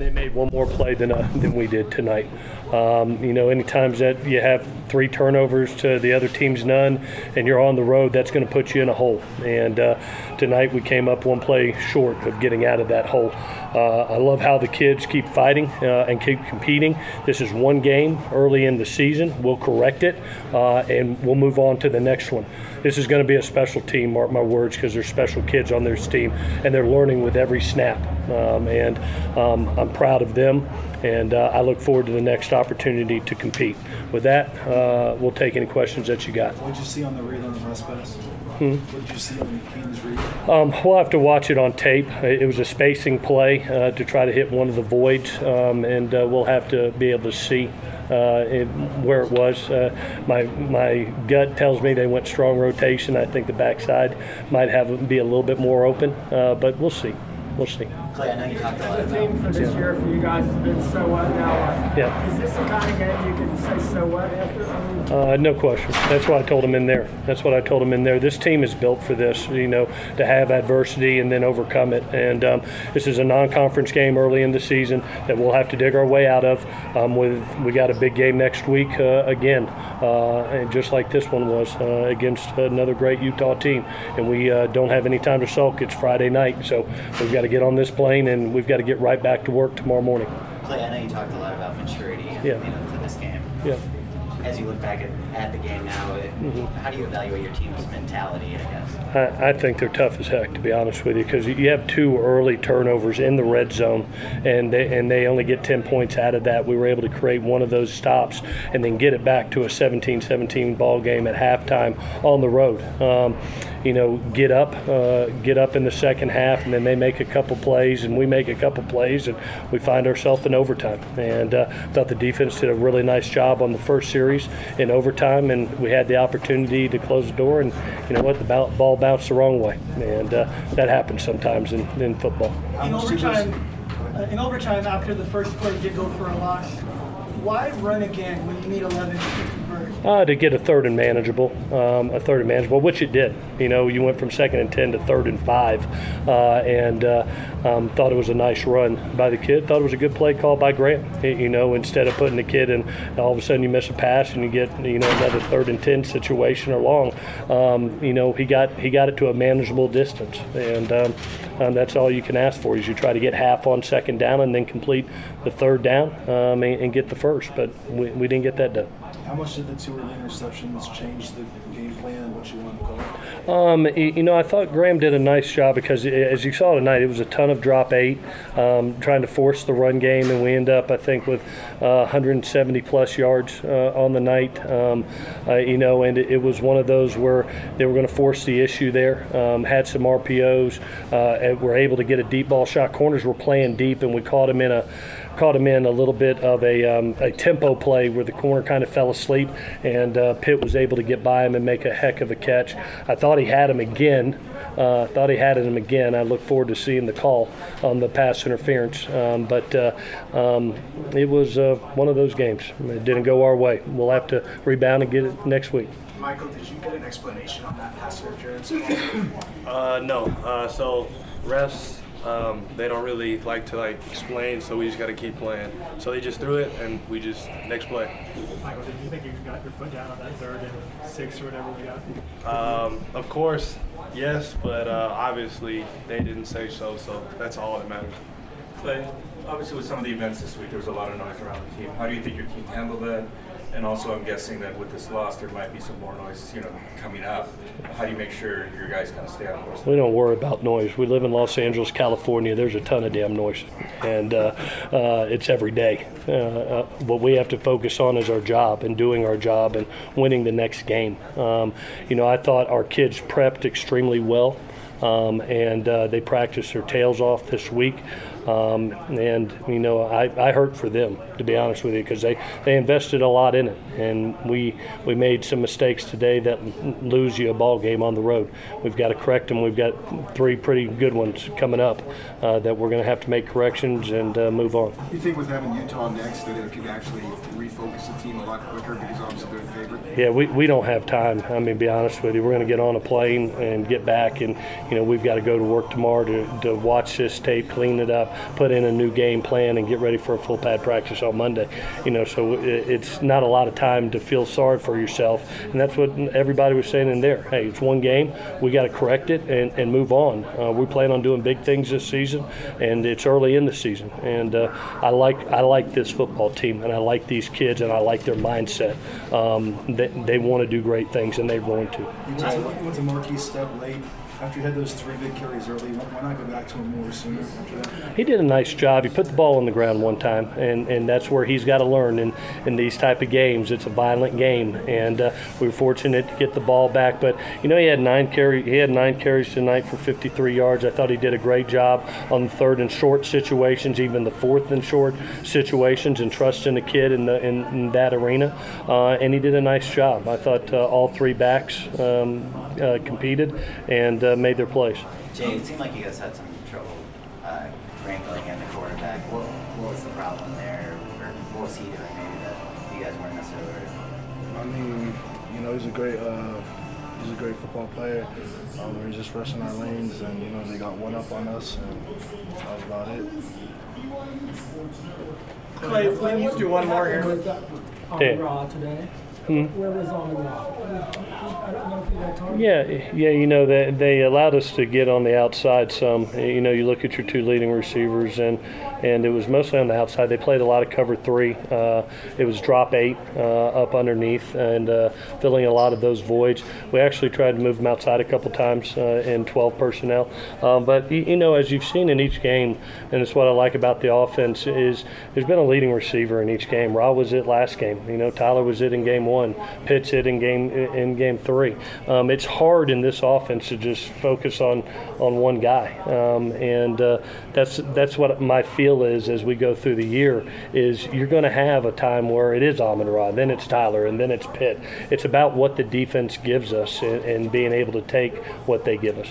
they made one more play than, uh, than we did tonight. Um, you know, any times that you have three turnovers to the other team's none, and you're on the road, that's going to put you in a hole. And uh, tonight we came up one play short of getting out of that hole. Uh, I love how the kids keep fighting uh, and keep competing. This is one game early in the season. We'll correct it, uh, and we'll move on to the next one. This is going to be a special team, mark my words, because there's special kids on this team, and they're learning with every snap. Um, and um, I'm proud of them, and uh, I look forward to the next opportunity to compete. With that, uh, we'll take any questions that you got. What did you see on the read on the rest pass? Hmm? What did you see on? Um, we'll have to watch it on tape. It was a spacing play uh, to try to hit one of the voids, um, and uh, we'll have to be able to see uh, it, where it was. Uh, my my gut tells me they went strong rotation. I think the backside might have be a little bit more open, uh, but we'll see. We'll see. Clay, I know you talked a lot The about theme for this year for you guys has been so what now. Yeah. Is this the kind of game you can say so what after? Uh, no question. That's what I told him in there. That's what I told him in there. This team is built for this, you know, to have adversity and then overcome it. And um, this is a non-conference game early in the season that we'll have to dig our way out of. Um, with we got a big game next week uh, again, uh, and just like this one was uh, against another great Utah team. And we uh, don't have any time to sulk. It's Friday night, so we've got to get on this plane and we've got to get right back to work tomorrow morning. Clay. I know you talked a lot about maturity and Yeah. leading up to this game. Yeah. As you look back at, at the game now, it, Mm-hmm. how do you evaluate your team's mentality? I guess. I, I think they're tough as heck, to be honest with you, because you have two early turnovers in the red zone, and they, and they only get 10 points out of that. We were able to create one of those stops and then get it back to a 17-17 ball game at halftime on the road. Um, you know, get up, uh, get up in the second half, and then they make a couple plays, and we make a couple plays, and we find ourselves in overtime. And uh, thought the defense did a really nice job on the first series in overtime, and we had the opportunity to close the door. And you know what, the ball, bounced the wrong way, and uh, that happens sometimes in, in football. In overtime, uh, in overtime after the first play did go for a loss, why run again when you need 11 to convert? Uh, to get a third and manageable, um, a third and manageable, which it did. You know, you went from second and ten to third and five, uh, and uh, um, thought it was a nice run by the kid. Thought it was a good play call by Graham. You know, instead of putting the kid in, all of a sudden you miss a pass and you get you know another third and ten situation or long. Um, you know, he got he got it to a manageable distance, and um, um, that's all you can ask for. Is you try to get half on second down and then complete the third down um, and, and get the first, but we, we didn't get that done. How much did the two early interceptions change the game plan and what you wanted to call? Um, you know, I thought Graham did a nice job because, as you saw tonight, it was a ton of drop eight, um, trying to force the run game, and we end up, I think, with uh, 170 plus yards uh, on the night. Um, uh, you know, and it, it was one of those where they were going to force the issue there. Um, had some RPOs, uh, and were able to get a deep ball shot. Corners were playing deep, and we caught him in a caught him in a little bit of a, um, a tempo play where the corner kind of fell asleep, and uh, Pitt was able to get by him and make a heck of a catch. I thought he had him again. Uh, thought he had him again. I look forward to seeing the call on the pass interference. Um, but uh, um, it was uh, one of those games. It didn't go our way. We'll have to rebound and get it next week. Michael, did you get an explanation on that pass interference? Uh, no. Uh, so refs, um, they don't really like to like explain, so we just got to keep playing. So they just threw it, and we just next play. Michael, did you think you got your foot down on that third and six or whatever we got? Um, of course, yes, but uh, obviously they didn't say so, so that's all that matters. Clay, obviously with some of the events this week, there was a lot of noise around the team. How do you think your team handled that? And also, I'm guessing that with this loss, there might be some more noise, you know, coming up. How do you make sure your guys kind of stay on course? We don't worry about noise. We live in Los Angeles, California. There's a ton of damn noise, and uh, uh, it's every day. Uh, uh, what we have to focus on is our job and doing our job and winning the next game. Um, you know, I thought our kids prepped extremely well. Um, and uh, they practiced their tails off this week. Um, and you know, I, I hurt for them to be honest with you because they, they invested a lot in it, and we we made some mistakes today that lose you a ball game on the road. We've got to correct them. We've got three pretty good ones coming up uh, that we're going to have to make corrections and uh, move on. You think with having Utah next that it could actually refocus the team a lot quicker because obviously they're the favorite? Yeah, we, we don't have time. I mean, be honest with you, we're going to get on a plane and get back, and you know we've got to go to work tomorrow to, to watch this tape, clean it up, put in a new game plan and get ready for a full pad practice on Monday. You know, so it, it's not a lot of time to feel sorry for yourself, and that's what everybody was saying in there. Hey, it's one game. We got to correct it and, and move on. Uh, we plan on doing big things this season, and it's early in the season. And uh, I like I like this football team, and I like these kids, and I like their mindset. Um, they they want to do great things, and they're going to. Stepp late. After you had those three big carries early, why not go back to him more sooner after that? He did a nice job. He put the ball on the ground one time, and, and that's where he's got to learn in, in these type of games. It's a violent game, and uh, we were fortunate to get the ball back. But you know, he had nine carry he had nine carries tonight for 53 yards. I thought he did a great job on the third and short situations, even the fourth and short situations, and trusting the kid in the in, in that arena. Uh, and he did a nice job. I thought uh, all three backs um, uh, competed and uh, made their plays. Jay, it seemed like you guys had some trouble uh, wrangling in the quarterback. What, what was the problem there, or what was he doing maybe that you guys weren't necessarily worried about? I mean, you know, he's a great, uh, he's a great football player. Um, we're just rushing our lanes, and you know, they got one up on us, and that was about it. Clay, when you do one more here. Was that on Yeah. Ra today? Hmm? Where was on the Ra? I don't know if you had time. Yeah, yeah, you know they they allowed us to get on the outside some. You know, you look at your two leading receivers, and and it was mostly on the outside. They played a lot of cover three. Uh, it was drop eight uh, up underneath and uh, filling a lot of those voids. We actually tried to move them outside a couple times uh, in 12 personnel. Um, but you, know, as you've seen in each game, and it's what I like about the offense is there's been a leading receiver in each game. Ra was it last game. You know, Tyler was it in game one. Pitts it in game in game three. Um, it's hard in this offense to just focus on on one guy, um, and uh, that's that's what my feel is as we go through the year. Is you're going to have a time where it is Amon Ra, then it's Tyler, and then it's Pitt. It's about what the defense gives us and, and being able to take what they give us.